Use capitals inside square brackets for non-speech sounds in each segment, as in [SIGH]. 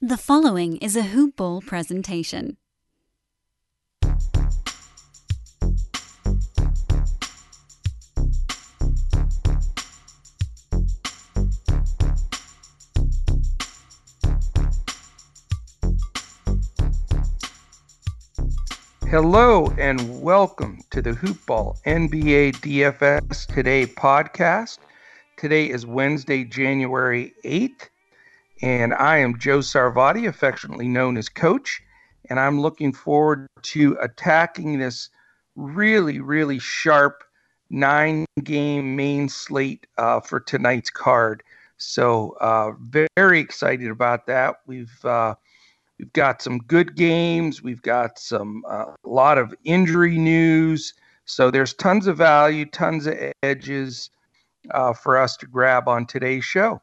The following is a Hoop Ball presentation. Hello and welcome to the Hoop Ball NBA DFS Today podcast. Today is Wednesday, January 8th, and I am Joe Sarvadi, affectionately known as Coach, and I'm looking forward to attacking this really, really sharp nine game main slate uh, for tonight's card. So, uh, very excited about that. We've uh, We've got some good games. We've got some uh, a lot of injury news. So there's tons of value, tons of edges uh, for us to grab on today's show.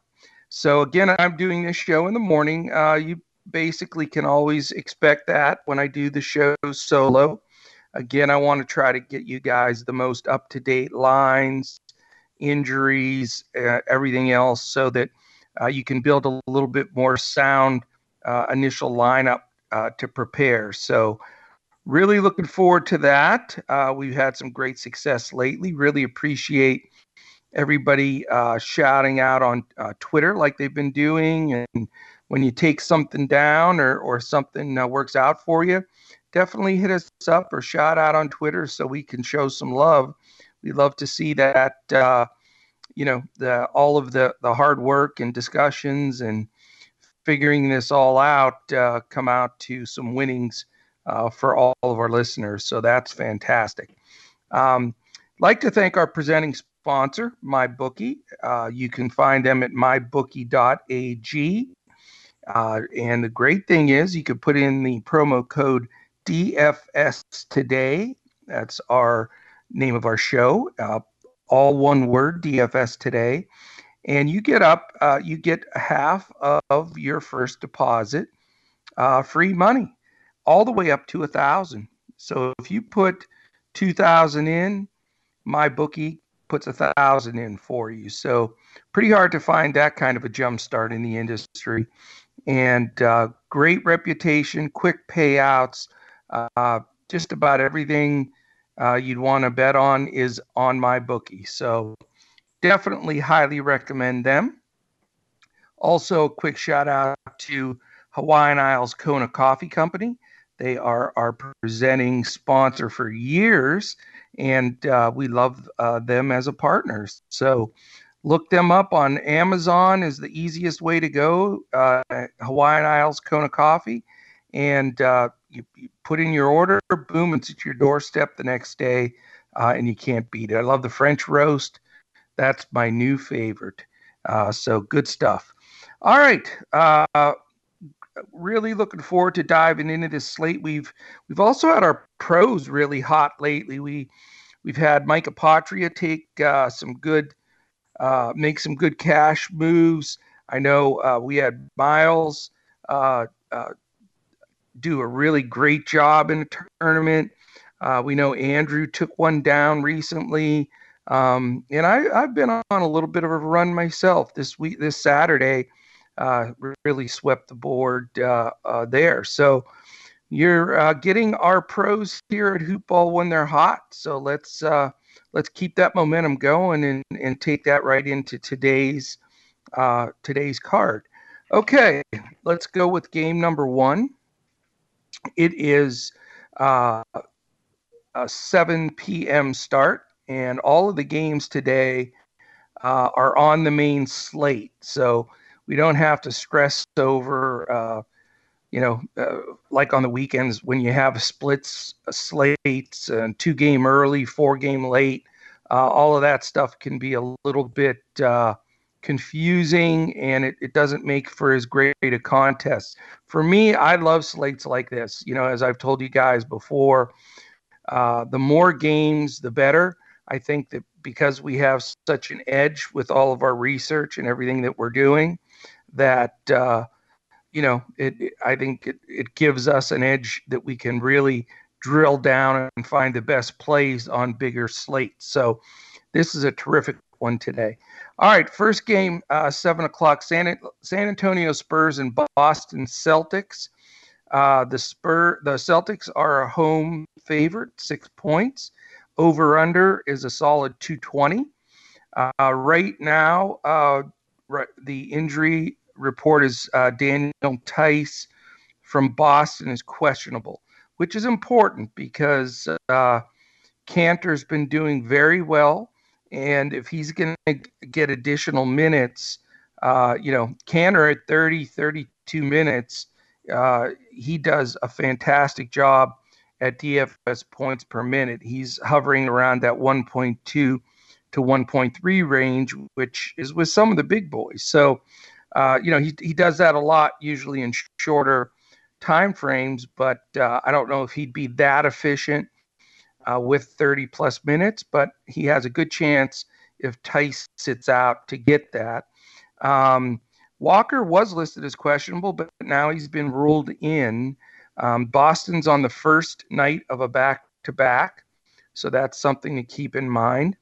So again, I'm doing this show in the morning. Uh, you basically can always expect that when I do the show solo. Again, I want to try to get you guys the most up to date lines, injuries, uh, everything else, so that uh, you can build a little bit more sound uh, initial lineup uh, to prepare. So, really looking forward to that. Uh, we've had some great success lately. Really appreciate everybody uh, shouting out on uh, Twitter like they've been doing. And when you take something down or, or something uh, works out for you, definitely hit us up or shout out on Twitter so we can show some love. We love to see that, you know, the, all of the, the hard work and discussions and figuring this all out uh, come out to some winnings uh, for all of our listeners. So that's fantastic. Um, like to thank our presenting sponsor, MyBookie. Uh, you can find them at mybookie.ag. Uh, and the great thing is, you could put in the promo code DFS today. That's our name of our show. Uh, all one word, DFS today and you get up, uh, you get half of your first deposit uh, free money, all the way up to a thousand. So if you put two thousand in, my bookie puts a thousand in for you. So pretty hard to find that kind of a jump start in the industry, and uh, great reputation, quick payouts, uh, just about everything uh, you'd want to bet on is on my bookie. So definitely highly recommend them. Also, quick shout out to Hawaiian Isles Kona Coffee Company. They are our presenting sponsor for years, and uh, we love uh, them as a partner. So, look them up on Amazon is the easiest way to go. Uh, Hawaiian Isles Kona Coffee, and uh, you, you, put in your order. Boom! It's at your doorstep the next day, uh, and you can't beat it. I love the French roast. That's my new favorite. Uh, so good stuff. All right. Really looking forward to diving into this slate. We've we've also had our pros really hot lately. We we've had Mike Apotria take uh, some good uh, make some good cash moves. I know uh, we had Myles uh, uh, do a really great job in the tournament. Uh, we know Andrew took one down recently. Um, and I, I've been on a little bit of a run myself this week, this Saturday, uh, really swept the board uh, uh, there. So you're uh, getting our pros here at Hoopball when they're hot. So let's uh, let's keep that momentum going and, and take that right into today's uh, today's card. Okay, let's go with game number one. It is a 7 p.m. start and all of the games today uh, are on the main slate. So we don't have to stress over, uh, you know, uh, like on the weekends when you have splits, uh, slates, and two game early, four game late. Uh, all of that stuff can be a little bit uh, confusing and it, it doesn't make for as great a contest. For me, I love slates like this. You know, as I've told you guys before, the more games, the better I think that because we have such an edge with all of our research and everything that we're doing, that uh, you know, it, I think it, it gives us an edge that we can really drill down and find the best plays on bigger slates. So this is a terrific one today. All right, first game, uh, seven o'clock. San San Antonio Spurs and Boston Celtics. Uh, the Spur the Celtics are a home favorite, six points. Over under is a solid 220. Uh, right now, uh, right, the injury report is uh, Daniel Theis from Boston is questionable, which is important because uh, Kanter's been doing very well. And if he's going to get additional minutes, uh, you know, Kanter at 30, 32 minutes, uh, he does a fantastic job at DFS points per minute. He's hovering around that 1.2 to 1.3 range, which is with some of the big boys. So, uh, you know, he, he does that a lot, usually in shorter time frames, but uh, I don't know if he'd be that efficient uh, with 30 plus minutes, but he has a good chance if Theis sits out to get that. Um, Walker was listed as questionable, but now he's been ruled in. Um, Boston's on the first night of a back to back, so that's something to keep in mind.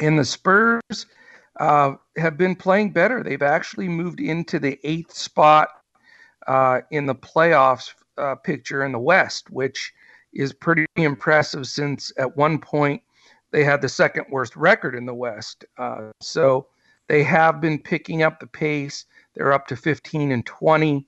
And the Spurs uh, have been playing better. They've actually moved into the eighth spot uh, in the playoffs uh, picture in the West, which is pretty impressive since at one point they had the second worst record in the West. Uh, so they have been picking up the pace. They're up to 15 and 20.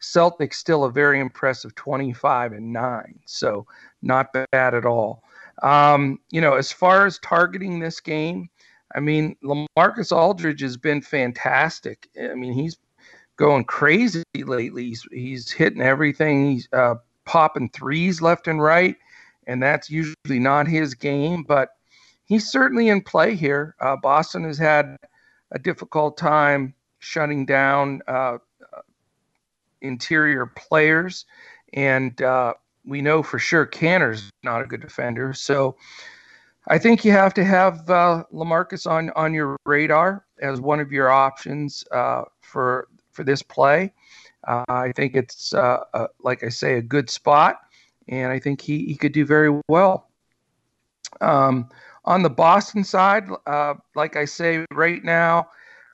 Celtics still a very impressive 25 and 9. So not bad at all. Um, you know, as far as targeting this game, I mean, LaMarcus Aldridge has been fantastic. I mean, he's going crazy lately. He's, he's hitting everything. He's uh, popping threes left and right, and that's usually not his game, but he's certainly in play here. Uh, Boston has had a difficult time shutting down uh, interior players, and uh, we know for sure Kanter's not a good defender. So I think you have to have uh, Lamarcus on on your radar as one of your options uh, for for this play. Uh, I think it's uh, a, like I say a good spot, and I think he he could do very well. Um, on the Boston side, uh, like I say right now,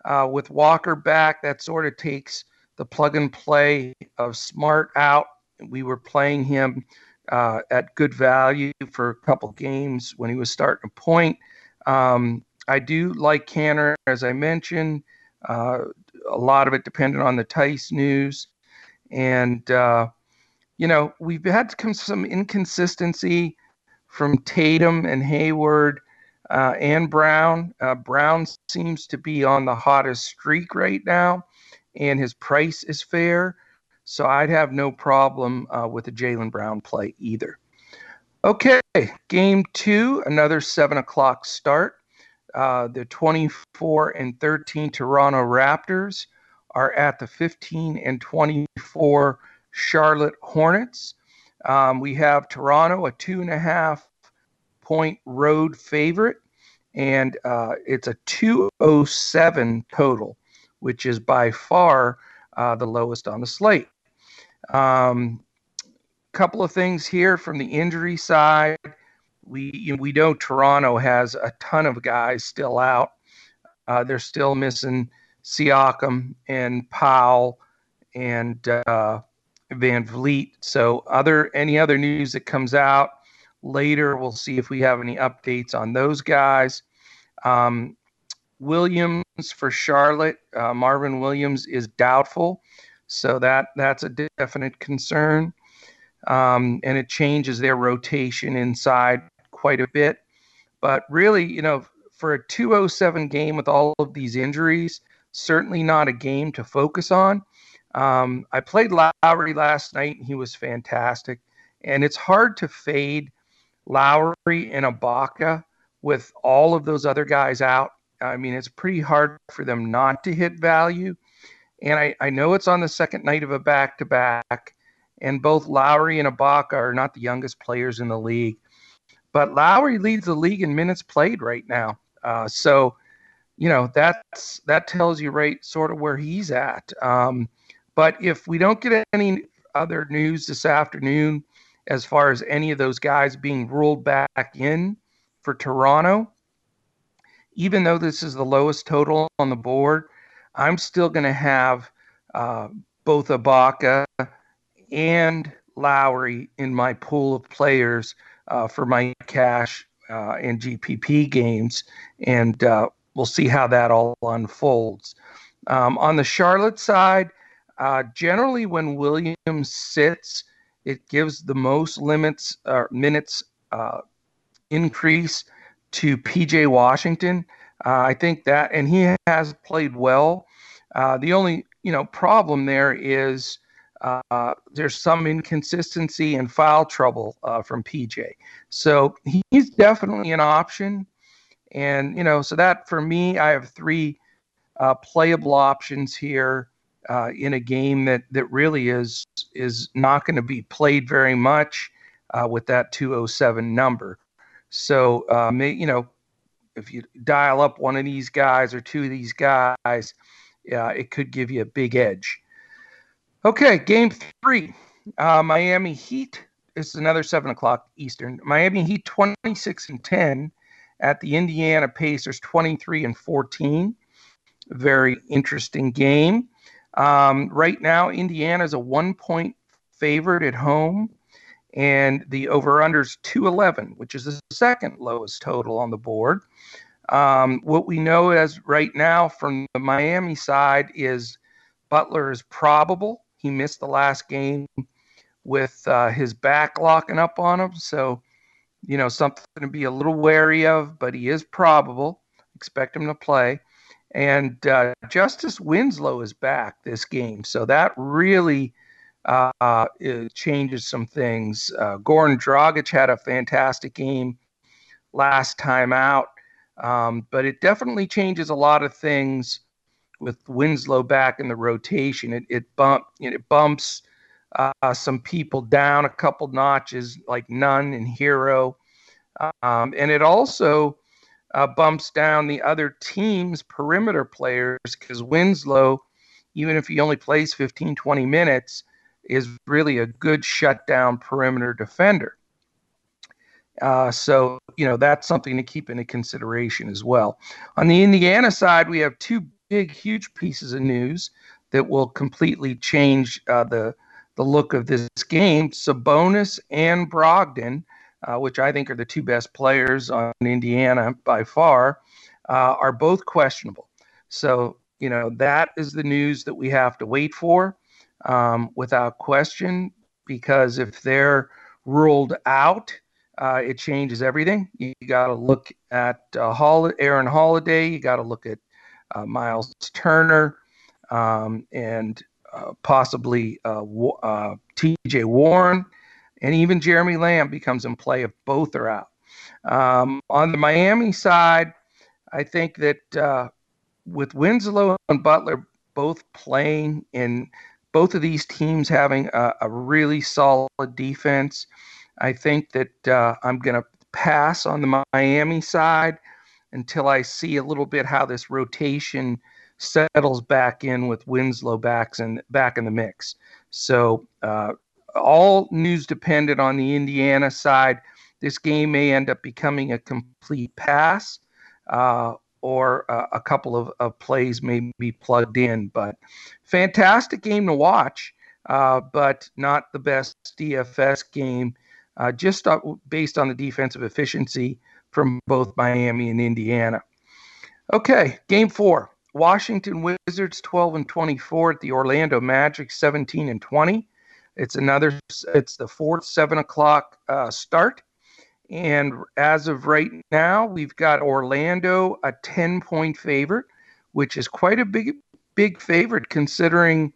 uh, with Walker back, that sort of takes the plug and play of Smart out. We were playing him uh, at good value for a couple games when he was starting to point. Um, I do like Kanter, as I mentioned. Uh, a lot of it dependent on the Theis news. And, uh, you know, we've had some inconsistency from Tatum and Hayward uh, and Brown. Uh, Brown seems to be on the hottest streak right now, and his price is fair. So I'd have no problem uh, with a Jaylen Brown play either. Okay, game two, another seven o'clock start. Uh, the 24 and 13 Toronto Raptors are at the 15 and 24 Charlotte Hornets. Um, we have Toronto, a two and a half point road favorite, and uh, it's a 207 total, which is by far uh, the lowest on the slate. Um, couple of things here from the injury side. We you know, we know Toronto has a ton of guys still out. Uh, they're still missing Siakam and Powell and uh, VanVleet. So other any other news that comes out later, we'll see if we have any updates on those guys. Um, Williams for Charlotte, uh, Marvin Williams is doubtful, so that that's a definite concern, um, and it changes their rotation inside quite a bit. But really, you know, for a 207 game with all of these injuries, certainly not a game to focus on. Um, I played Lowry last night, and he was fantastic. And it's hard to fade Lowry and Ibaka with all of those other guys out. I mean, it's pretty hard for them not to hit value. And I, I know it's on the second night of a back to back, and both Lowry and Ibaka are not the youngest players in the league. But Lowry leads the league in minutes played right now. Uh, so, you know, that's that tells you right sort of where he's at. Um, but if we don't get any other news this afternoon as far as any of those guys being ruled back in for Toronto, even though this is the lowest total on the board, I'm still going to have uh, both Ibaka and Lowry in my pool of players uh, for my cash uh, and GPP games, and uh, we'll see how that all unfolds. Um, on the Charlotte side, uh, generally when Williams sits, it gives the most limits or minutes uh, increase to PJ Washington. Uh, I think that, and he has played well. Uh, the only you know problem there is uh, there's some inconsistency and foul trouble uh, from PJ. So he's definitely an option. And, you know, so that for me, I have three uh, playable options here uh, in a game that, that really is is not going to be played very much with that 207 number. So, may, you know, if you dial up one of these guys or two of these guys, yeah, it could give you a big edge. Okay, game three. Uh, Miami Heat. This is another seven o'clock Eastern. Miami Heat 26 and 10 at the Indiana Pacers 23 and 14. Very interesting game. Um, right now, Indiana is a one point favorite at home, and the over unders 211, which is the second lowest total on the board. Um, what we know as right now from the Miami side is Butler is probable. He missed the last game with uh, his back locking up on him. So, you know, something to be a little wary of, but he is probable. Expect him to play. And uh, Justice Winslow is back this game. So that really uh, changes some things. Uh, Goran Dragic had a fantastic game last time out, um, but it definitely changes a lot of things with Winslow back in the rotation. It it bump it bumps uh, some people down a couple notches, like Nunn and Herro, um, and it also uh, bumps down the other team's perimeter players because Winslow, even if he only plays 15, 20 minutes, is really a good shutdown perimeter defender. Uh, so, you know, that's something to keep into consideration as well. On the Indiana side, we have two big, huge pieces of news that will completely change uh, the the look of this game. Sabonis and Brogdon, uh, which I think are the two best players on Indiana by far, uh, are both questionable. So you know that is the news that we have to wait for, um, without question, because if they're ruled out. Uh, it changes everything. You, got to look at uh, Aaron Holiday. You got to look at uh, Miles Turner, um, and uh, possibly uh, uh T.J. Warren, and even Jeremy Lamb becomes in play if both are out. Um, on the Miami side, I think that with Winslow and Butler both playing and both of these teams having a, a really solid defense, I think that uh, I'm going to pass on the Miami side until I see a little bit how this rotation settles back in with Winslow backs and back in the mix. So uh, all news dependent on the Indiana side. This game may end up becoming a complete pass, uh, or uh, a couple of, of, plays may be plugged in. But fantastic game to watch, uh, but not the best DFS game, uh, just uh, based on the defensive efficiency from both Miami and Indiana. Okay, game four. Washington Wizards 12 and 24 at the Orlando Magic 17 and 20. It's another. It's the fourth seven o'clock uh, start, and as of right now, we've got Orlando a 10 point favorite, which is quite a big big favorite considering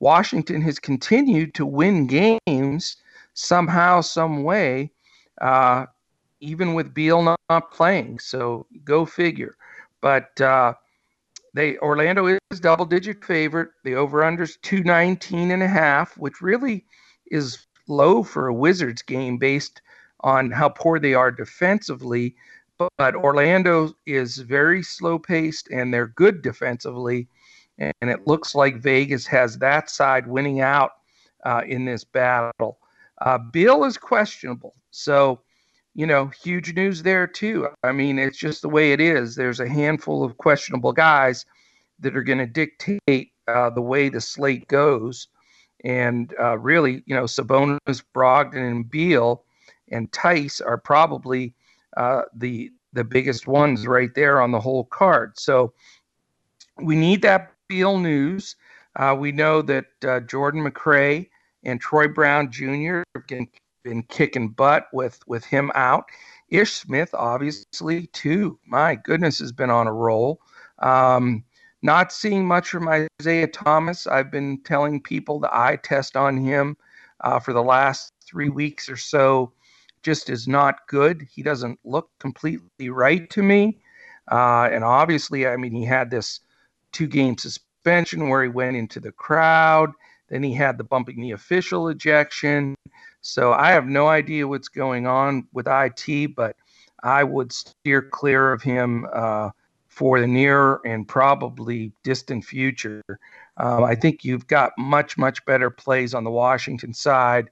Washington has continued to win games somehow, some way. Uh, even with Beal not, not playing. So go figure. But uh, they Orlando is double digit favorite. The over unders 219 and a half, which really is low for a Wizards game based on how poor they are defensively. But, but Orlando is very slow paced and they're good defensively. And it looks like Vegas has that side winning out uh, in this battle. Uh, Beal is questionable. So you know, huge news there too. I mean, it's just the way it is. There's a handful of questionable guys that are going to dictate uh, the way the slate goes. And uh, really, you know, Sabonis, Brogdon, and Beal and Theis are probably uh, the the biggest ones right there on the whole card. So we need that Beal news. Uh, we know that uh, Jordan McRae and Troy Brown Jr. have been, been kicking butt with with him out. Ish Smith, obviously, too. My goodness, has been on a roll. Um, not seeing much from Isaiah Thomas. I've been telling people the eye test on him uh, for the last three weeks or so just is not good. He doesn't look completely right to me. Uh, and obviously, I mean, he had this two game suspension where he went into the crowd. Then he had the bumping the official ejection. So I have no idea what's going on with IT, but I would steer clear of him uh, for the near and probably distant future. Um, I think you've got much, much better plays on the Washington side,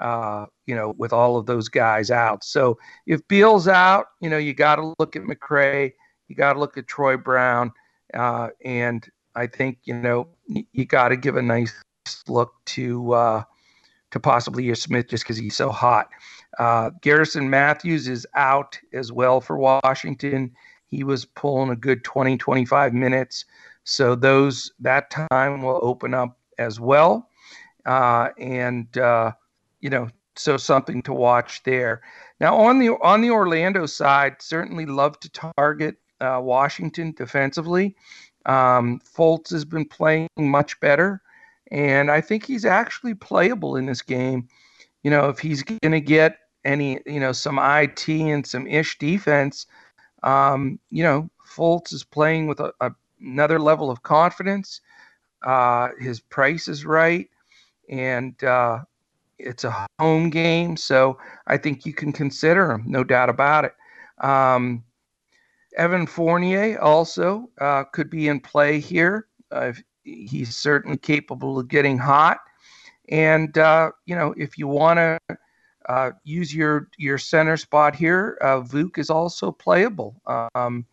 uh, you know, with all of those guys out. So if Beal's out, you know, you got to look at McRae, you got to look at Troy Brown, uh, and I think, you know, you got to give a nice look to uh, to possibly your Smith just because he's so hot. Uh, Garrison Matthews is out as well for Washington. He was pulling a good 20, 25 minutes. So those that time will open up as well. Uh, and uh, you know, so something to watch there. Now on the on the Orlando side, certainly love to target uh, Washington defensively. Um, Fultz has been playing much better, and I think he's actually playable in this game. You know, if he's going to get any, you know, some IT and some ish defense, um, you know, Fultz is playing with a, a, another level of confidence. Uh, his price is right, and uh, it's a home game, so I think you can consider him, no doubt about it. Um, Evan Fournier also uh, could be in play here. Uh, he's certainly capable of getting hot, and uh, you know, if you want to uh, use your your center spot here. Uh, Vuk is also playable. Um,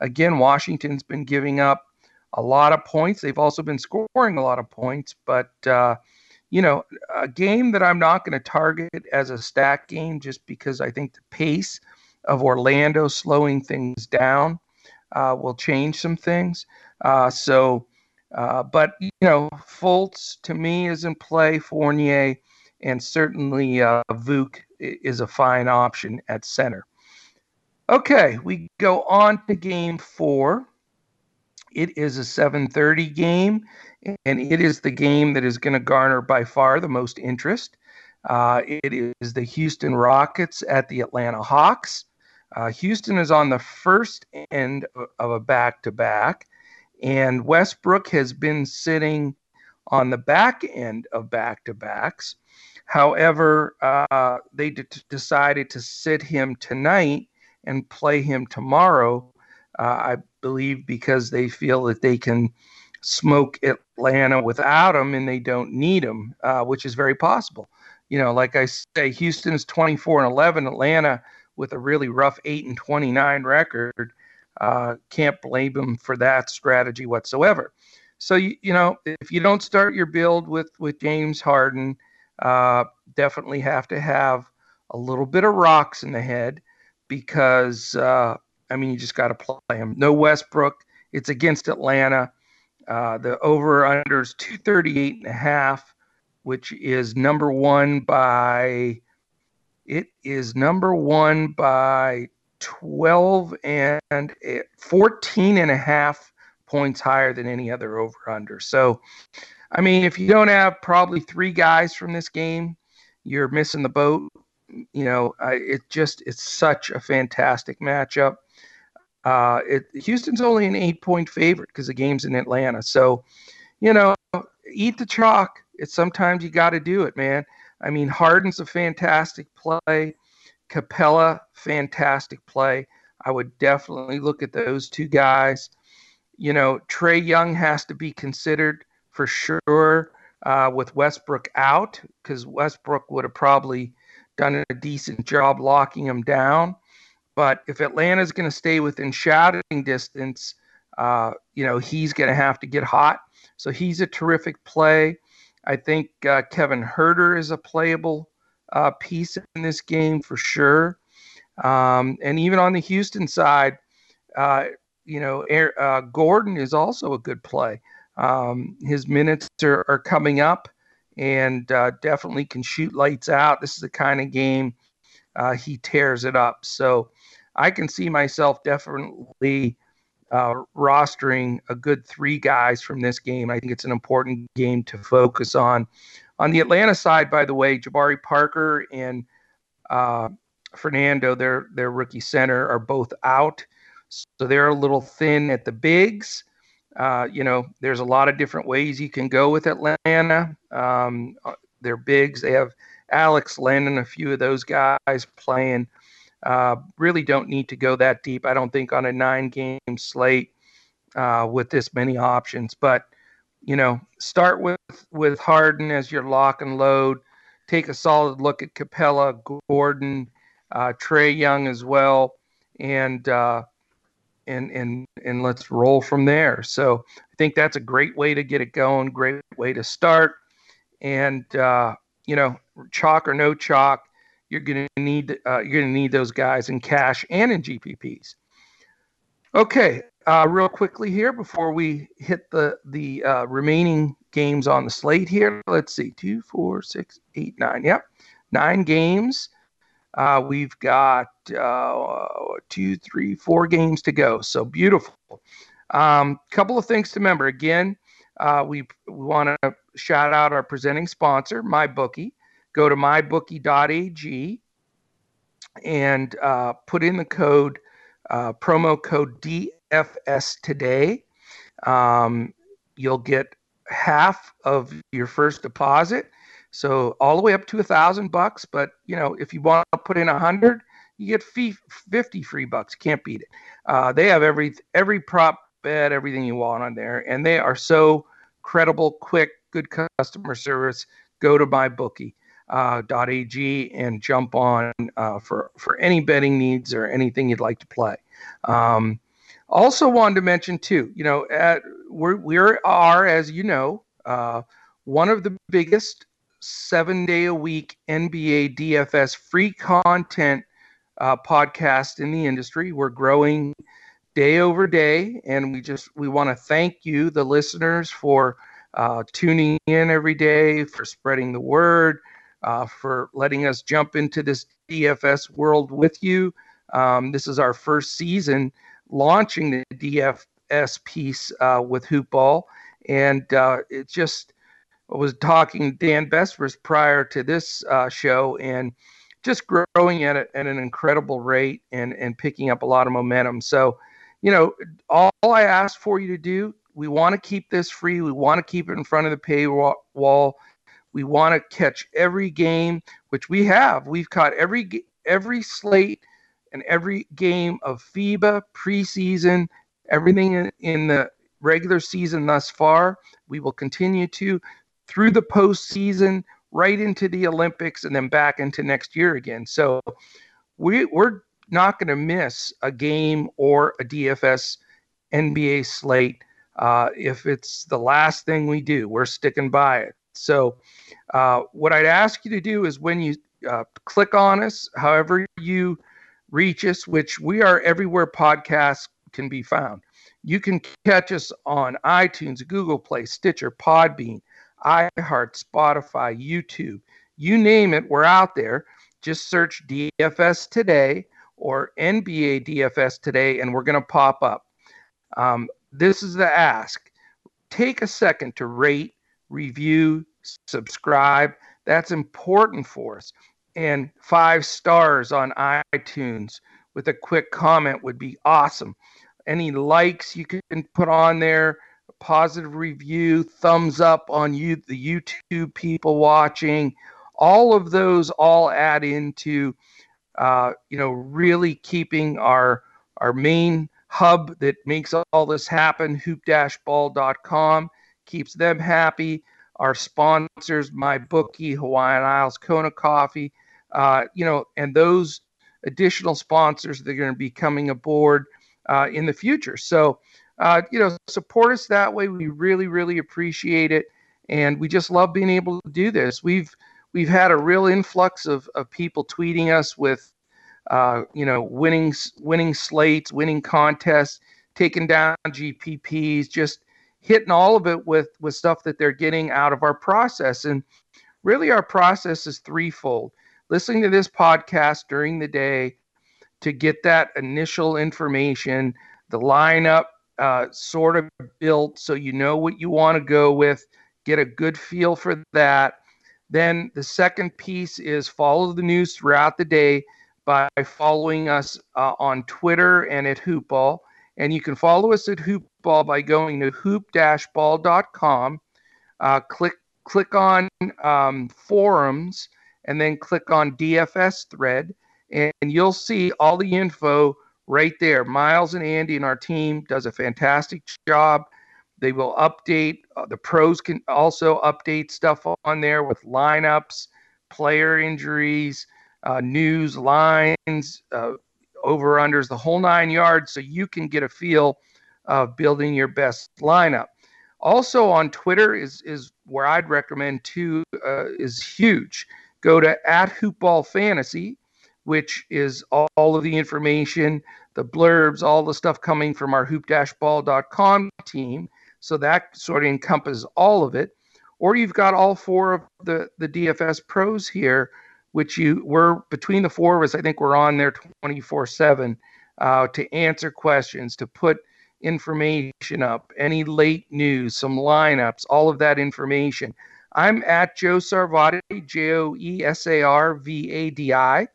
again, Washington's been giving up a lot of points. They've also been scoring a lot of points, but uh, you know, a game that I'm not going to target as a stack game just because I think the pace of Orlando slowing things down uh, will change some things. Uh, so, uh, but you know, Fultz to me is in play. Fournier and certainly uh, Vuk is a fine option at center. Okay, we go on to game four. It is a 7:30 game, and it is the game that is going to garner by far the most interest. Uh, it is the Houston Rockets at the Atlanta Hawks. Uh, Houston is on the first end of a back-to-back, and Westbrook has been sitting on the back end of back-to-backs. However, uh, they d- decided to sit him tonight and play him tomorrow. Uh, I believe because they feel that they can smoke Atlanta without him and they don't need him, uh, which is very possible. You know, like I say, Houston's 24 and 11. Atlanta with a really rough 8 and 29 record. Uh, can't blame them for that strategy whatsoever. So you, you know, if you don't start your build with with James Harden uh, definitely have to have a little bit of rocks in the head because, uh, I mean, you just got to play him. No Westbrook. It's against Atlanta. Uh, the over under is 238 and a half, which is number one by, it is number one by 12 and 14 and a half points higher than any other over under. So, I mean, if you don't have probably three guys from this game, you're missing the boat. You know, I, it just it's such a fantastic matchup. Uh, it, Houston's only an eight point favorite because the game's in Atlanta. So, you know, eat the chalk. It's sometimes you got to do it, man. I mean, Harden's a fantastic play. Capela, fantastic play. I would definitely look at those two guys. You know, Trae Young has to be considered for sure uh, with Westbrook out because Westbrook would have probably done a decent job locking him down. But if Atlanta's going to stay within shouting distance, uh, you know, he's going to have to get hot. So he's a terrific play. I think uh, Kevin Huerter is a playable uh, piece in this game for sure. Um, and even on the Houston side, uh, you know, uh, Gordon is also a good play. Um, his minutes are, are, coming up and uh, definitely can shoot lights out. This is the kind of game he tears it up. So I can see myself definitely uh, rostering a good three guys from this game. I think it's an important game to focus on. On the Atlanta side, by the way, Jabari Parker and uh, Fernando, their their rookie center, are both out, so they're a little thin at the bigs. Uh, you know, there's a lot of different ways you can go with Atlanta. Um, uh, they're bigs. They have Alex and a few of those guys playing. Uh, really don't need to go that deep. I don't think on a nine-game slate uh, with this many options. But you know, start with with Harden as your lock and load. Take a solid look at Capela, Gordon, uh, Trae Young as well, and uh, and and and let's roll from there. So I think that's a great way to get it going. Great way to start, and uh, you know, chalk or no chalk, you're going to need uh, you're going to need those guys in cash and in GPPs. Okay, uh, real quickly here before we hit the the uh, remaining games on the slate here. Let's see, two, four, six, eight, nine. Yep, nine games. Uh, we've got uh, two, three, four games to go. So beautiful. Um, couple of things to remember. Again, uh, we, we want to shout out our presenting sponsor, MyBookie. Go to mybookie.ag and uh, put in the code uh, promo code DFS today. Um, you'll get half of your first deposit so all the way up to a thousand bucks. But you know, if you want to put in a hundred, you get fee- fifty free bucks. Can't beat it. Uh, they have every every prop bet, everything you want on there, and they are so credible, quick, good customer service. Go to mybookie. Uh, .ag and jump on uh, for for any betting needs or anything you'd like to play. Um, also wanted to mention too, you know, at, we're we are as you know uh, one of the biggest seven day a week NBA DFS free content uh, podcast in the industry. We're growing day over day, and we just we want to thank you, the listeners, for uh, tuning in every day, for spreading the word, uh, for letting us jump into this DFS world with you. Um, this is our first season launching the DFS piece uh, with Hoopball, and uh, it's just was talking Dan Besbris prior to this uh, show and just growing at, a, at an incredible rate and, and picking up a lot of momentum. So, you know, all I ask for you to do, we want to keep this free. We want to keep it in front of the paywall. We want to catch every game, which we have. We've caught every every slate and every game of FIBA preseason, everything in, in the regular season thus far. We will continue to through the postseason, right into the Olympics, and then back into next year again. So we, we're not going to miss a game or a DFS NBA slate. Uh, if it's the last thing we do, we're sticking by it. So, uh, what I'd ask you to do is when you uh, click on us, however you reach us, which we are everywhere podcasts can be found. You can catch us on iTunes, Google Play, Stitcher, Podbean, iHeart, Spotify, YouTube, you name it, we're out there. Just search DFS today or NBA DFS today, and we're going to pop up. Um, this is the ask. Take a second to rate, review, subscribe. That's important for us. And five stars on iTunes with a quick comment would be awesome. Any likes you can put on there positive review, thumbs up on you, the YouTube people watching. All of those all add into, uh, you know, really keeping our our main hub that makes all this happen, hoop-ball.com, keeps them happy. Our sponsors, my bookie, Hawaiian Isles Kona Coffee, uh, you know, and those additional sponsors that are going to be coming aboard uh, in the future. So, uh, you know, support us that way. We really, really appreciate it, and we just love being able to do this. We've we've had a real influx of, of people tweeting us with, uh, you know, winning winning slates, winning contests, taking down GPPs, just hitting all of it with with stuff that they're getting out of our process. And really, our process is threefold: listening to this podcast during the day to get that initial information, the lineup uh, sort of built so you know what you want to go with, get a good feel for that then the second piece is follow the news throughout the day by following us uh, on Twitter and at Hoopball. And you can follow us at Hoopball by going to hoop-ball.com, uh, click click on um, forums, and then click on DFS thread, and you'll see all the info right there. Myles and Andy and our team does a fantastic job they will update. Uh, the pros can also update stuff on there with lineups, player injuries, uh, news lines, uh, over unders, the whole nine yards, so you can get a feel of building your best lineup. Also on Twitter is is where I'd recommend too uh, is huge. Go to at Hoopball Fantasy, which is all, all of the information, the blurbs, all the stuff coming from our hoop-ball.com team so that sort of encompasses all of it. Or you've got all four of the, the DFS pros here, which you were between the four of us, I think we're on there 24 uh, 7 to answer questions, to put information up, any late news, some lineups, all of that information. I'm at Joe Sarvadi, J O E S A R V A D I.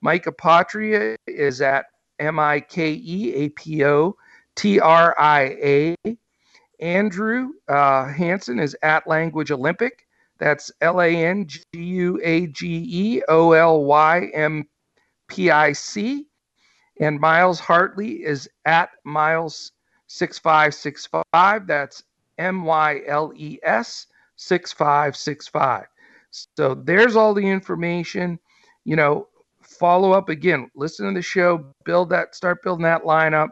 Mike Apotria is at M I K E A P O T R I A. Andrew uh, Hanson is at Language Olympic. That's L A N G U A G E O L Y M P I C. And Myles Hartley is at Myles6565. That's M Y L E S 6565. So there's all the information. You know, follow up again, listen to the show, build that, start building that lineup,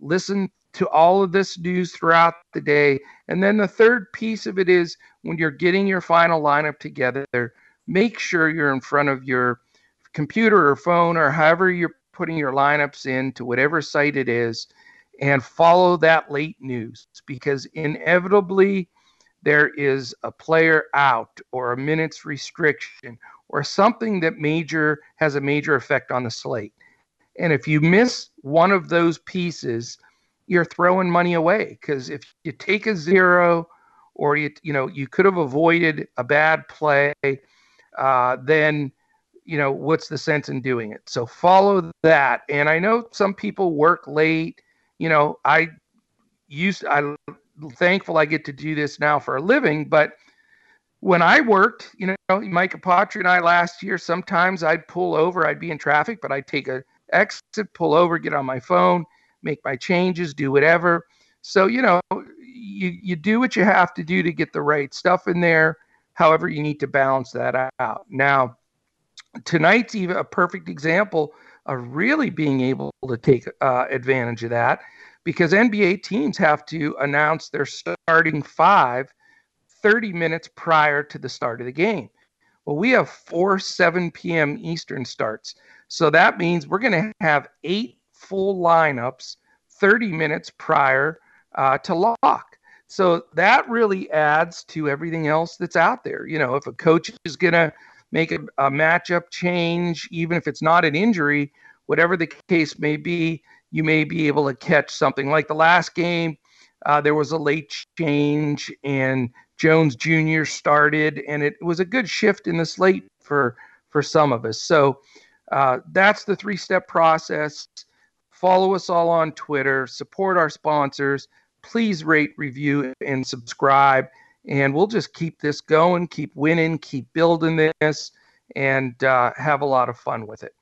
listen to all of this news throughout the day. And then the third piece of it is when you're getting your final lineup together, make sure you're in front of your computer or phone or however you're putting your lineups in to whatever site it is and follow that late news because inevitably there is a player out or a minutes restriction or something that major has a major effect on the slate. And if you miss one of those pieces, you're throwing money away because if you take a zero or you you know you could have avoided a bad play uh, then you know what's the sense in doing it? So follow that. And i know some people work late. You know i used i'm thankful i get to do this now for a living but when i worked you know mike apotri and i last year sometimes i'd pull over i'd be in traffic but i'd take a exit pull over get on my phone make my changes, do whatever. So, you know, you, you do what you have to do to get the right stuff in there. However, you need to balance that out. Now, tonight's even a perfect example of really being able to take uh, advantage of that because NBA teams have to announce their starting five 30 minutes prior to the start of the game. Well, we have four 7 p.m. Eastern starts. So that means we're going to have eight full lineups 30 minutes prior uh, to lock. So that really adds to everything else that's out there. You know, if a coach is going to make a, a matchup change, even if it's not an injury, whatever the case may be, you may be able to catch something. Like the last game, uh, there was a late change and Jones Jr. started, and it was a good shift in the slate for for some of us. So uh, that's the three step process. Follow us all on Twitter, support our sponsors. Please rate, review, and subscribe. And we'll just keep this going, keep winning, keep building this, and uh, have a lot of fun with it.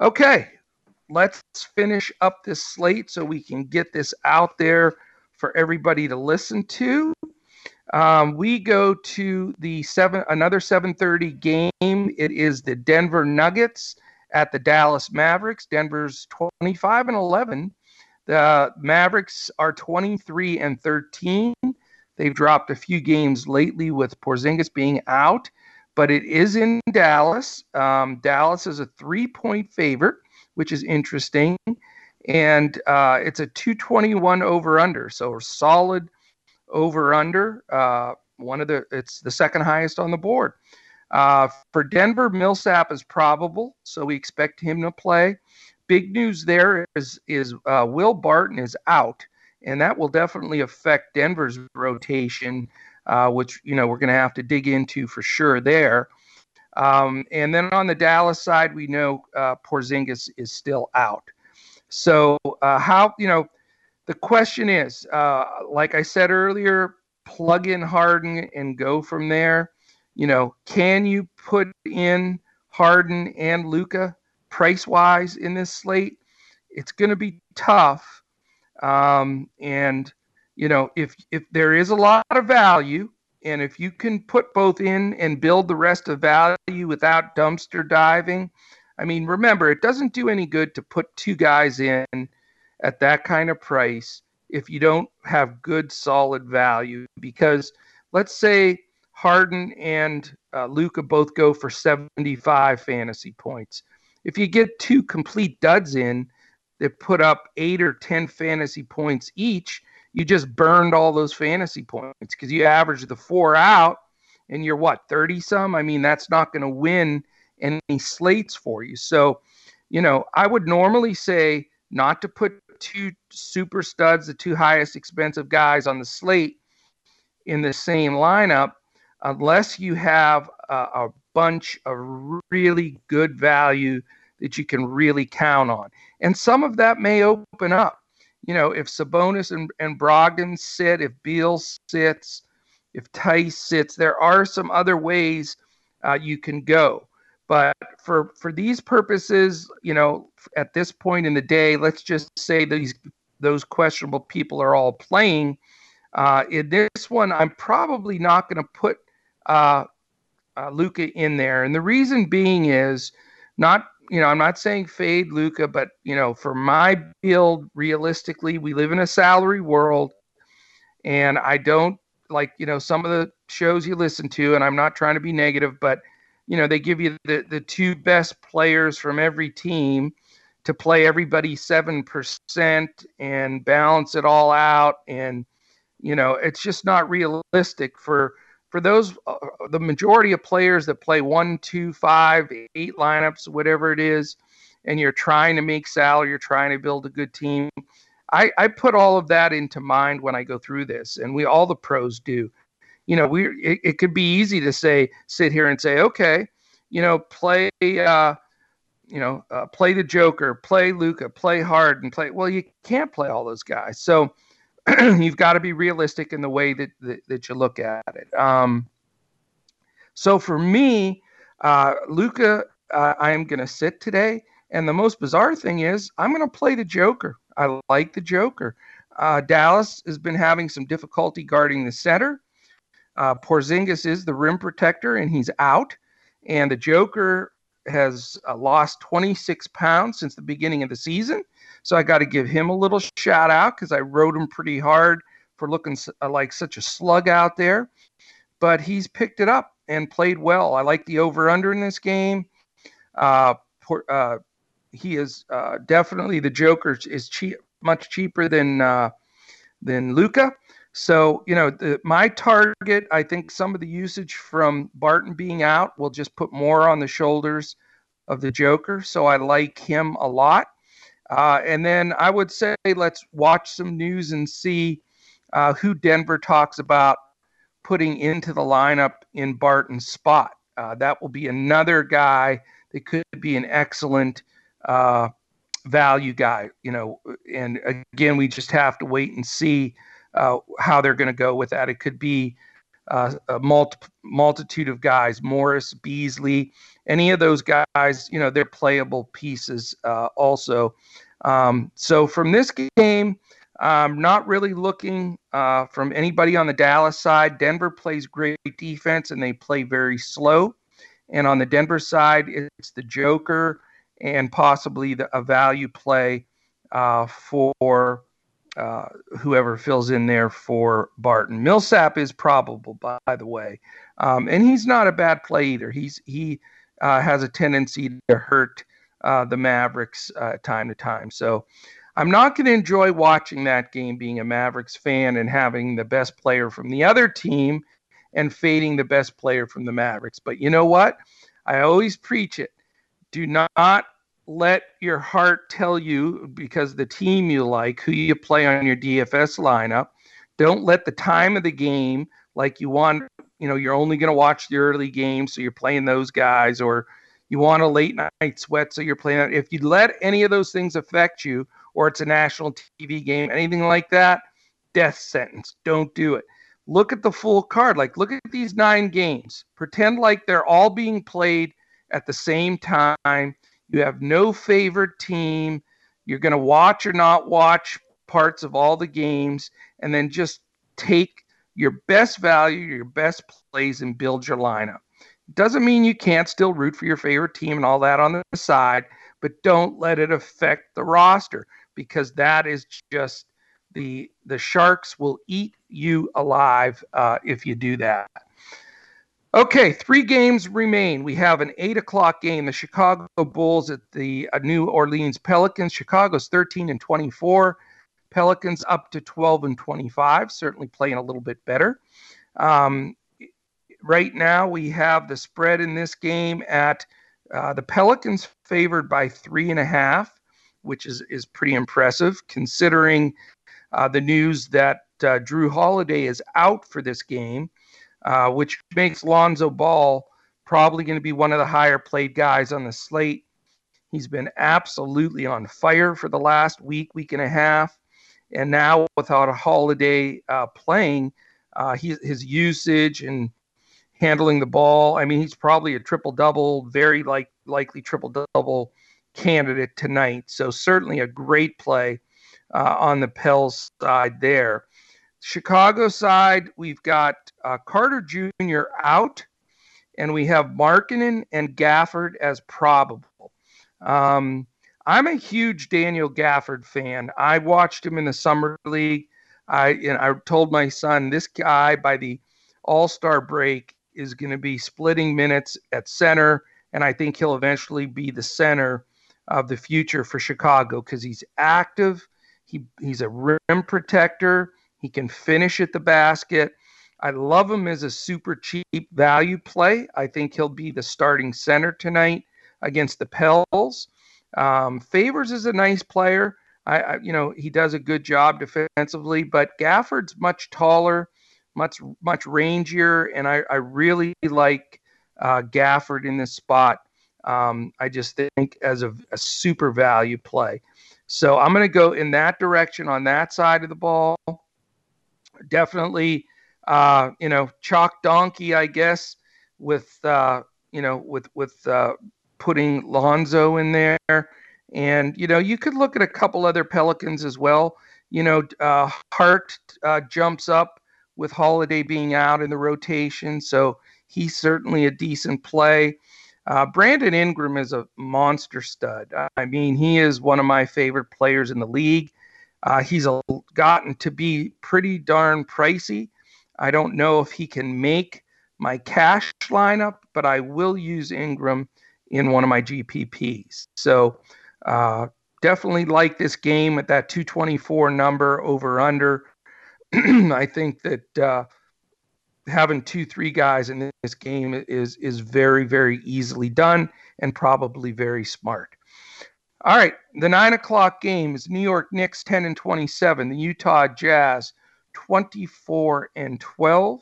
Okay, let's finish up this slate so we can get this out there for everybody to listen to. Um, we go to the seven another 7:30 game. It is the Denver Nuggets at the Dallas Mavericks. Denver's 25 and 11. The Mavericks are 23 and 13. They've dropped a few games lately with Porzingis being out, but it is in Dallas. Um, Dallas is a three-point favorite, which is interesting, and uh, it's a 221 over/under, so solid over/under. Uh, one of the it's the second highest on the board. Uh, for Denver, Millsap is probable, so we expect him to play. Big news there is is uh, Will Barton is out, and that will definitely affect Denver's rotation, uh, which you know we're going to have to dig into for sure there. Um, and then on the Dallas side, we know uh, Porzingis is still out. So uh, how you know the question is, uh, like I said earlier, plug in Harden and go from there you know, can you put in Harden and Luka price wise in this slate? It's going to be tough. Um, and you know, if if there is a lot of value, and if you can put both in and build the rest of value without dumpster diving, I mean, remember, it doesn't do any good to put two guys in at that kind of price if you don't have good solid value. Because let's say Harden and uh, Luka both go for 75 fantasy points. If you get two complete duds in that put up eight or 10 fantasy points each, you just burned all those fantasy points because you average the four out and you're what, 30 some? I mean, that's not going to win any slates for you. So, you know, I would normally say not to put two super studs, the two highest expensive guys on the slate in the same lineup unless you have a, a bunch of really good value that you can really count on. And some of that may open up. You know, if Sabonis and, and Brogdon sit, if Beal sits, if Theis sits, there are some other ways uh, you can go. But for for these purposes, you know, at this point in the day, let's just say these those questionable people are all playing. Uh, in this one, I'm probably not going to put uh, uh, Luka in there, and the reason being is not you know I'm not saying fade Luka, but you know for my build, realistically, we live in a salary world, and I don't like you know some of the shows you listen to, and I'm not trying to be negative, but you know they give you the the two best players from every team to play everybody seven percent and balance it all out, and you know it's just not realistic for for those uh, the majority of players that play one, two, five, eight lineups, whatever it is, and you're trying to make salary, you're trying to build a good team. I, I put all of that into mind when I go through this, and we all the pros do. You know, we it, it could be easy to say sit here and say, okay, you know, play. Uh, you know, uh, play the Joker, play Luka, play Harden, play. Well, you can't play all those guys. So, [CLEARS THROAT] you've got to be realistic in the way that, that, that you look at it. Um, so for me, uh, Luka, uh, I am going to sit today. And the most bizarre thing is, I'm going to play the Joker. I like the Joker. Uh, Dallas has been having some difficulty guarding the center. Uh, Porzingis is the rim protector, and he's out. And the Joker has uh, lost 26 pounds since the beginning of the season. So I got to give him a little shout out because I rode him pretty hard for looking uh, like such a slug out there. But he's picked it up and played well. I like the over under in this game. Uh, uh, he is uh, definitely the Joker is cheap, much cheaper than uh, than Luka. So you know, the, my target. I think some of the usage from Barton being out will just put more on the shoulders of the Joker. So I like him a lot. Uh, and then I would say let's watch some news and see uh, who Denver talks about putting into the lineup in Barton's spot. Uh, that will be another guy that could be an excellent uh, value guy, you know. And again, we just have to wait and see uh, how they're going to go with that. It could be uh, a multi- multitude of guys, Morris, Beasley, any of those guys, you know, they're playable pieces uh, also. Um, so from this game, I'm not really looking uh, from anybody on the Dallas side. Denver plays great defense and they play very slow. And on the Denver side, it's the Joker and possibly the, a value play uh, for uh, whoever fills in there for Barton. Millsap is probable, by, the way, um, and he's not a bad play either. He's he uh, has a tendency to hurt uh, the Mavericks uh, time to time. So I'm not going to enjoy watching that game, being a Mavericks fan and having the best player from the other team and fading the best player from the Mavericks. But you know what? I always preach it. Do not let your heart tell you because the team you like, who you play on your DFS lineup. Don't let the time of the game, like you want, you know, you're only going to watch the early game, so you're playing those guys, or you want a late night sweat, so you're playing. If you let any of those things affect you, or it's a national TV game, anything like that, death sentence. Don't do it. Look at the full card. Like, look at these nine games. Pretend like they're all being played at the same time you have no favorite team. You're going to watch or not watch parts of all the games and then just take your best value, your best plays, and build your lineup. Doesn't mean you can't still root for your favorite team and all that on the side, but don't let it affect the roster because that is just the the sharks will eat you alive uh, if you do that. Okay, three games remain. We have an eight o'clock game. The Chicago Bulls at the uh, New Orleans Pelicans. Chicago's 13 and 24. Pelicans up to 12 and 25. Certainly playing a little bit better. Um, right now, we have the spread in this game at uh, the Pelicans favored by three and a half, which is is pretty impressive considering uh, the news that uh, Jrue Holiday is out for this game uh, which makes Lonzo Ball probably going to be one of the higher played guys on the slate. He's been absolutely on fire for the last week, week and a half. And now, without a holiday uh, playing, uh, he, his usage and handling the ball, I mean, he's probably a triple double, very like, likely triple double candidate tonight. So, certainly a great play uh, on the Pels side there. Chicago side, we've got uh, Carter Jr. out, and we have Markkanen and Gafford as probable. Um, I'm a huge Daniel Gafford fan. I watched him in the summer league. I and I told my son this guy by the All Star break is going to be splitting minutes at center, and I think he'll eventually be the center of the future for Chicago because he's active. He he's a rim protector. He can finish at the basket. I love him as a super cheap value play. I think he'll be the starting center tonight against the Pels. Um, Favors is a nice player. I, I, you know, he does a good job defensively, but Gafford's much taller, much much rangier, and I, I really like uh, Gafford in this spot. Um, I just think as a, a super value play. So I'm going to go in that direction on that side of the ball definitely, uh, you know, chalk donkey, I guess, with uh, you know, with with uh, putting Lonzo in there, and you know, you could look at a couple other Pelicans as well. You know, uh, Hart uh, jumps up with Holiday being out in the rotation, so he's certainly a decent play. Uh, Brandon Ingram is a monster stud. I mean, he is one of my favorite players in the league. Uh, he's a, gotten to be pretty darn pricey. I don't know if he can make my cash lineup, but I will use Ingram in one of my GPPs. So uh, definitely like this game at that 224 number over under. [CLEARS THROAT] I think that uh, having two, three guys in this game is is very, very easily done and probably very smart. All right, the nine o'clock game is New York Knicks 10 and 27, the Utah Jazz 24 and 12.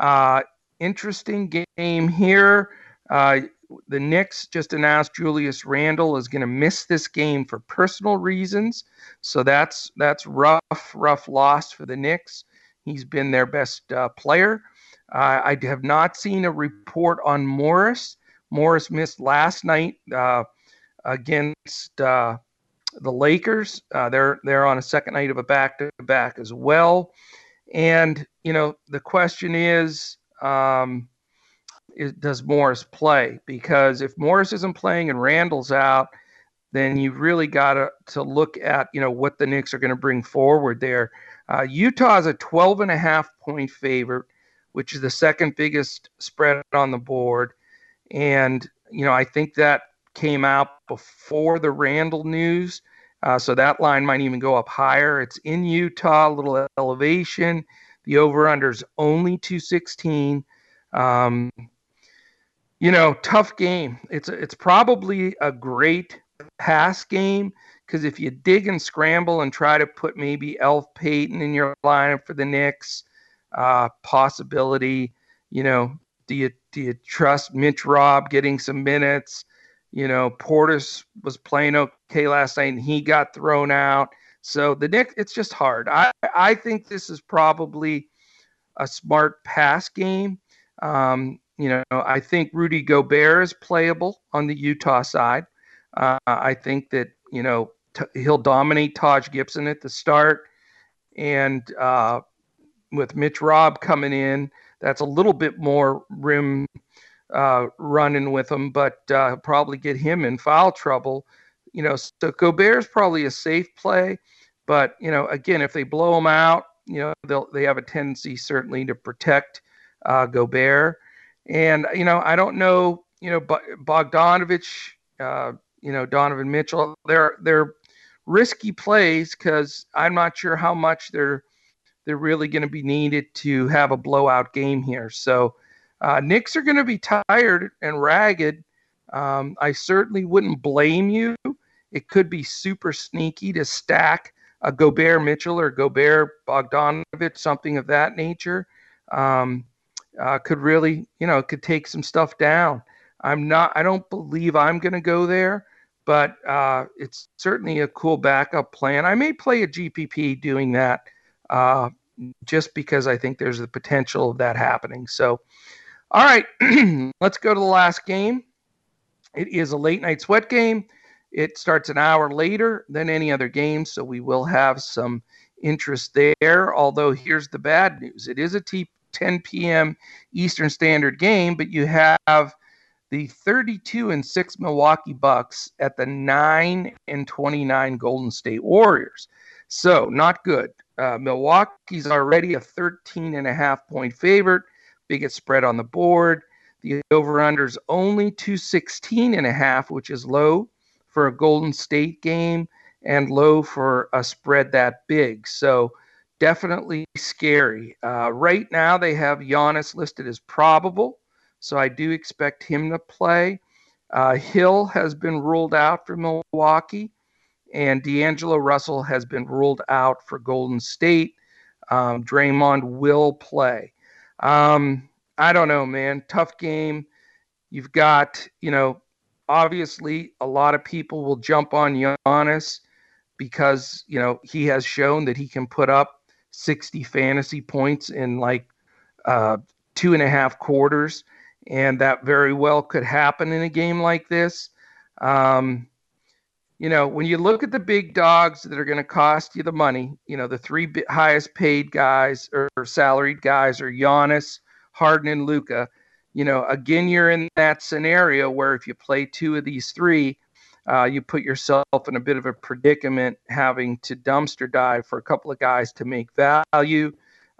Uh, interesting game here. Uh, the Knicks just announced Julius Randle is going to miss this game for personal reasons, so that's that's rough, rough loss for the Knicks. He's been their best uh, player. Uh, I have not seen a report on Morris. Morris missed last night uh, against uh, the Lakers. Uh, they're they're on a second night of a back to back as well. And you know the question is, um, is, does Morris play? Because if Morris isn't playing and Randle's out, then you really got to to look at you know what the Knicks are going to bring forward there. Uh, Utah is a 12 and a half point favorite, which is the second biggest spread on the board, and you know I think that came out before the Randle news. Uh, so that line might even go up higher. It's in Utah, a little elevation. The over under is only 216. Um, you know, tough game. It's it's probably a great pass game because if you dig and scramble and try to put maybe Elf Payton in your lineup for the Knicks, uh, possibility. You know, do you do you trust Mitch Robb getting some minutes? You know, Portis was playing okay last night and he got thrown out. So the Knicks, it's just hard. I I think this is probably a smart pass game. Um, you know, I think Rudy Gobert is playable on the Utah side. Uh, I think that you know t- he'll dominate Taj Gibson at the start, and uh, with Mitch Robb coming in, that's a little bit more rim uh, running with him, but uh, probably get him in foul trouble. You know, so Gobert's probably a safe play, but you know, again, if they blow him out, you know, they'll they have a tendency certainly to protect uh, Gobert, and you know, I don't know, you know, Bogdanovich, uh, you know, Donovan Mitchell, they're they're risky plays because I'm not sure how much they're they're really going to be needed to have a blowout game here. So uh, Knicks are going to be tired and ragged. Um, I certainly wouldn't blame you. It could be super sneaky to stack a Gobert Mitchell or Gobert Bogdanovich, something of that nature. Um, uh, could really, you know, could take some stuff down. I'm not. I don't believe I'm going to go there, but uh, it's certainly a cool backup plan. I may play a GPP doing that, uh, just because I think there's the potential of that happening. So, all right, [CLEARS THROAT] let's go to the last game. It is a late night sweat game. It starts an hour later than any other game, so we will have some interest there. Although, here's the bad news it is a t- 10 p.m. Eastern Standard game, but you have the 32 and 6 Milwaukee Bucks at the 9 and 29 Golden State Warriors. So, not good. Uh, Milwaukee's already a 13 and a half point favorite biggest spread on the board. The over under is only 216 and a half, which is low for a Golden State game and low for a spread that big. So definitely scary. Uh, right now, they have Giannis listed as probable, so I do expect him to play. Uh, Hill has been ruled out for Milwaukee, and D'Angelo Russell has been ruled out for Golden State. Um, Draymond will play. Um, I don't know, man. Tough game. You've got, you know, obviously a lot of people will jump on Giannis because, you know, he has shown that he can put up 60 fantasy points in like uh, two and a half quarters. And that very well could happen in a game like this. Um, you know, when you look at the big dogs that are going to cost you the money, you know, the three highest paid guys or, or salaried guys are Giannis, Harden, and Luka. You know, again, you're in that scenario where if you play two of these three, uh, you put yourself in a bit of a predicament having to dumpster dive for a couple of guys to make value.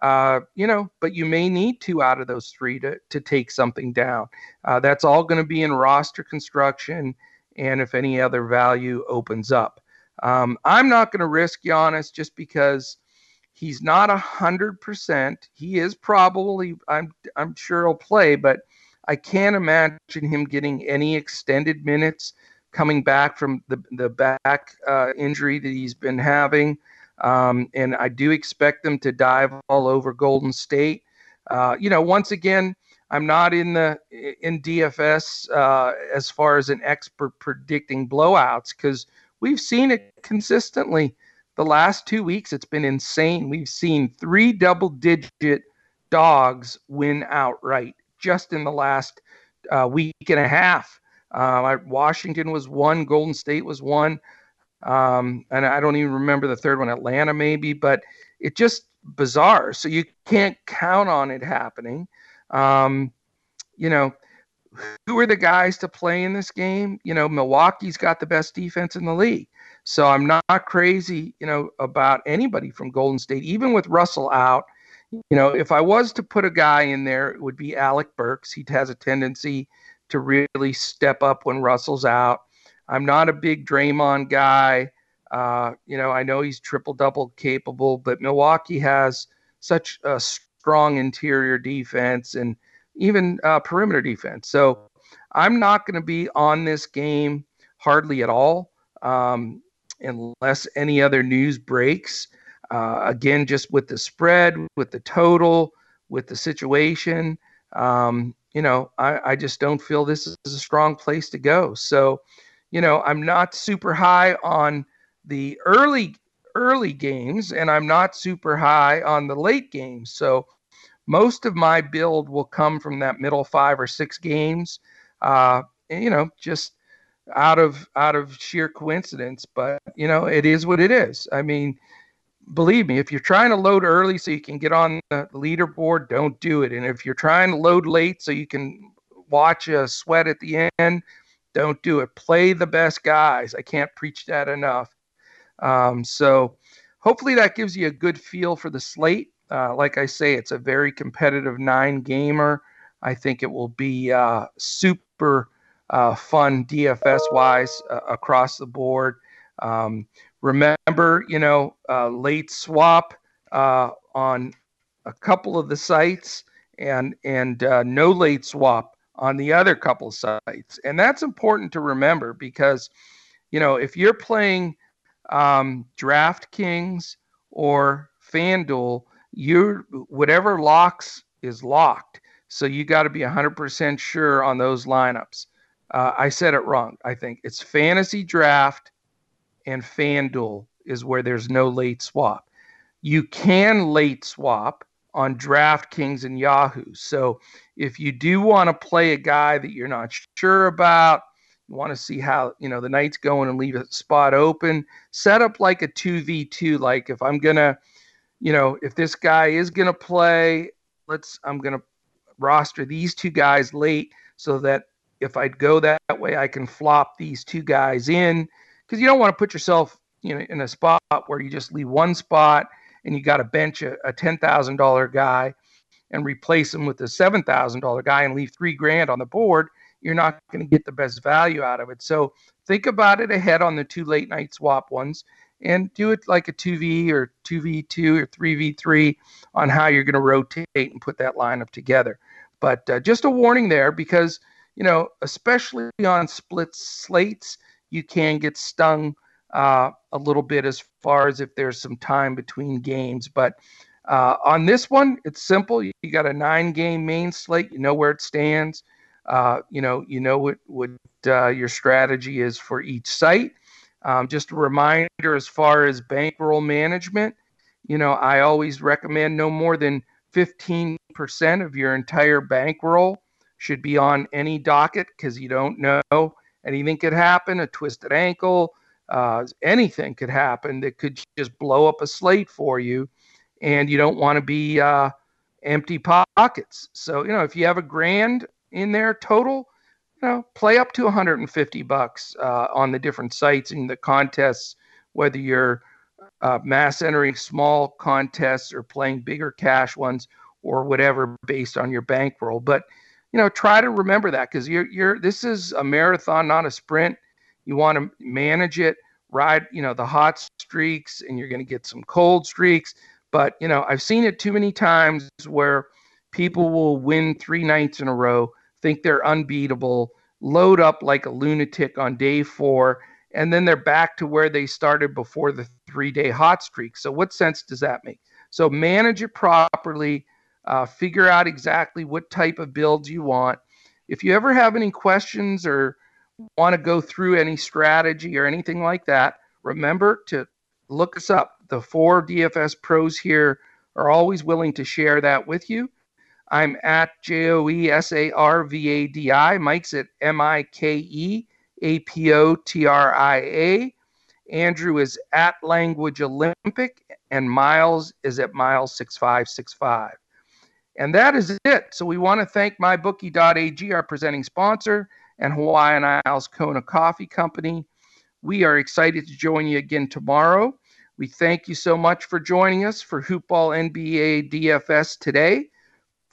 Uh, you know, but you may need two out of those three to, to take something down. Uh, that's all going to be in roster construction and if any other value opens up. Um, I'm not going to risk Giannis just because he's not a hundred percent. He is probably I'm I'm sure he'll play, but I can't imagine him getting any extended minutes coming back from the the back uh, injury that he's been having. Um, and I do expect them to dive all over Golden State. Uh, you know, once again, I'm not in the in DFS uh, as far as an expert predicting blowouts because we've seen it consistently. The last two weeks, it's been insane. We've seen three double-digit dogs win outright just in the last uh, week and a half. Uh, Washington was one, Golden State was one. Um, and I don't even remember the third one, Atlanta maybe, but it just bizarre. So you can't count on it happening. Um, you know, who are the guys to play in this game? You know, Milwaukee's got the best defense in the league. So I'm not crazy, you know, about anybody from Golden State, even with Russell out. You know, if I was to put a guy in there, it would be Alec Burks. He has a tendency to really step up when Russell's out. I'm not a big Draymond guy. Uh, you know, I know he's triple double capable, but Milwaukee has such a strong interior defense and even uh, perimeter defense. So I'm not going to be on this game hardly at all um, unless any other news breaks. Uh, again, just with the spread, with the total, with the situation, um, you know, I, I just don't feel this is a strong place to go. So, you know, I'm not super high on the early early games, and I'm not super high on the late games. So most of my build will come from that middle five or six games. Uh, you know, just out of out of sheer coincidence, but you know, it is what it is. I mean, believe me, if you're trying to load early so you can get on the leaderboard, don't do it. And if you're trying to load late so you can watch a sweat at the end, don't do it. Play the best guys. I can't preach that enough. Um, so hopefully that gives you a good feel for the slate. Uh, like I say, it's a very competitive nine gamer. I think it will be uh, super uh, fun DFS wise uh, across the board. Um, remember, you know, uh, late swap uh, on a couple of the sites and and no late swap on the other couple sites, and that's important to remember because, you know, if you're playing um, DraftKings or FanDuel, you whatever locks is locked. So you got to be 100% sure on those lineups. Uh, I said it wrong. I think it's fantasy draft and FanDuel is where there's no late swap. You can late swap on DraftKings and Yahoo. So if you do want to play a guy that you're not sure about, you want to see how you know the night's going and leave a spot open. Set up like a two v two. Like if I'm gonna, you know, if this guy is gonna play, let's I'm gonna roster these two guys late so that if I go that way, I can flop these two guys in because you don't want to put yourself you know in a spot where you just leave one spot and you got to bench a, a ten thousand dollar guy and replace him with a seven thousand dollar guy and leave three grand on the board you're not going to get the best value out of it. So think about it ahead on the two late night swap ones and do it like a 2V or 2V2 or 3V3 on how you're going to rotate and put that lineup together. But uh, just a warning there because, you know, especially on split slates, you can get stung uh, a little bit as far as if there's some time between games. But uh, on this one, it's simple. You got a nine game main slate, you know where it stands. Uh, you know, you know what what uh, your strategy is for each site. Um, just a reminder, as far as bankroll management, you know, I always recommend no more than 15% of your entire bankroll should be on any docket because you don't know anything could happen, a twisted ankle, uh, anything could happen that could just blow up a slate for you, and you don't want to be uh, empty pockets. So you know, if you have a grand in there total, know, play up to 150 bucks uh, on the different sites in the contests, whether you're uh, mass entering small contests or playing bigger cash ones or whatever based on your bankroll. But you know, try to remember that because you're you're this is a marathon, not a sprint. You want to manage it, ride, you know, the hot streaks, and you're going to get some cold streaks. But you know, I've seen it too many times where people will win three nights in a row think they're unbeatable, load up like a lunatic on day four, and then they're back to where they started before the three day hot streak. So, what sense does that make? So, manage it properly, uh, figure out exactly what type of builds you want. If you ever have any questions or want to go through any strategy or anything like that, remember to look us up. The four DFS pros here are always willing to share that with you. I'm at J O E S A R V A D I. Mike's at M I K E A P O T R I A. Andrew is at Language Olympic, and Myles is at Myles6565. And that is it. So we want to thank MyBookie.ag, our presenting sponsor, and Hawaiian Isles Kona Coffee Company. We are excited to join you again tomorrow. We thank you so much for joining us for Hoopball NBA DFS today.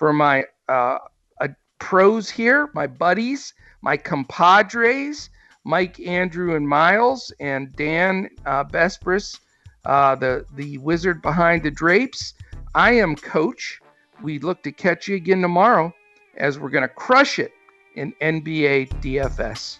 For my uh, uh, pros here, my buddies, my compadres, Mike, Andrew, and Myles, and Dan uh, Bespris, uh, the the wizard behind the drapes. I am Coach. We look to catch you again tomorrow as we're going to crush it in NBA DFS.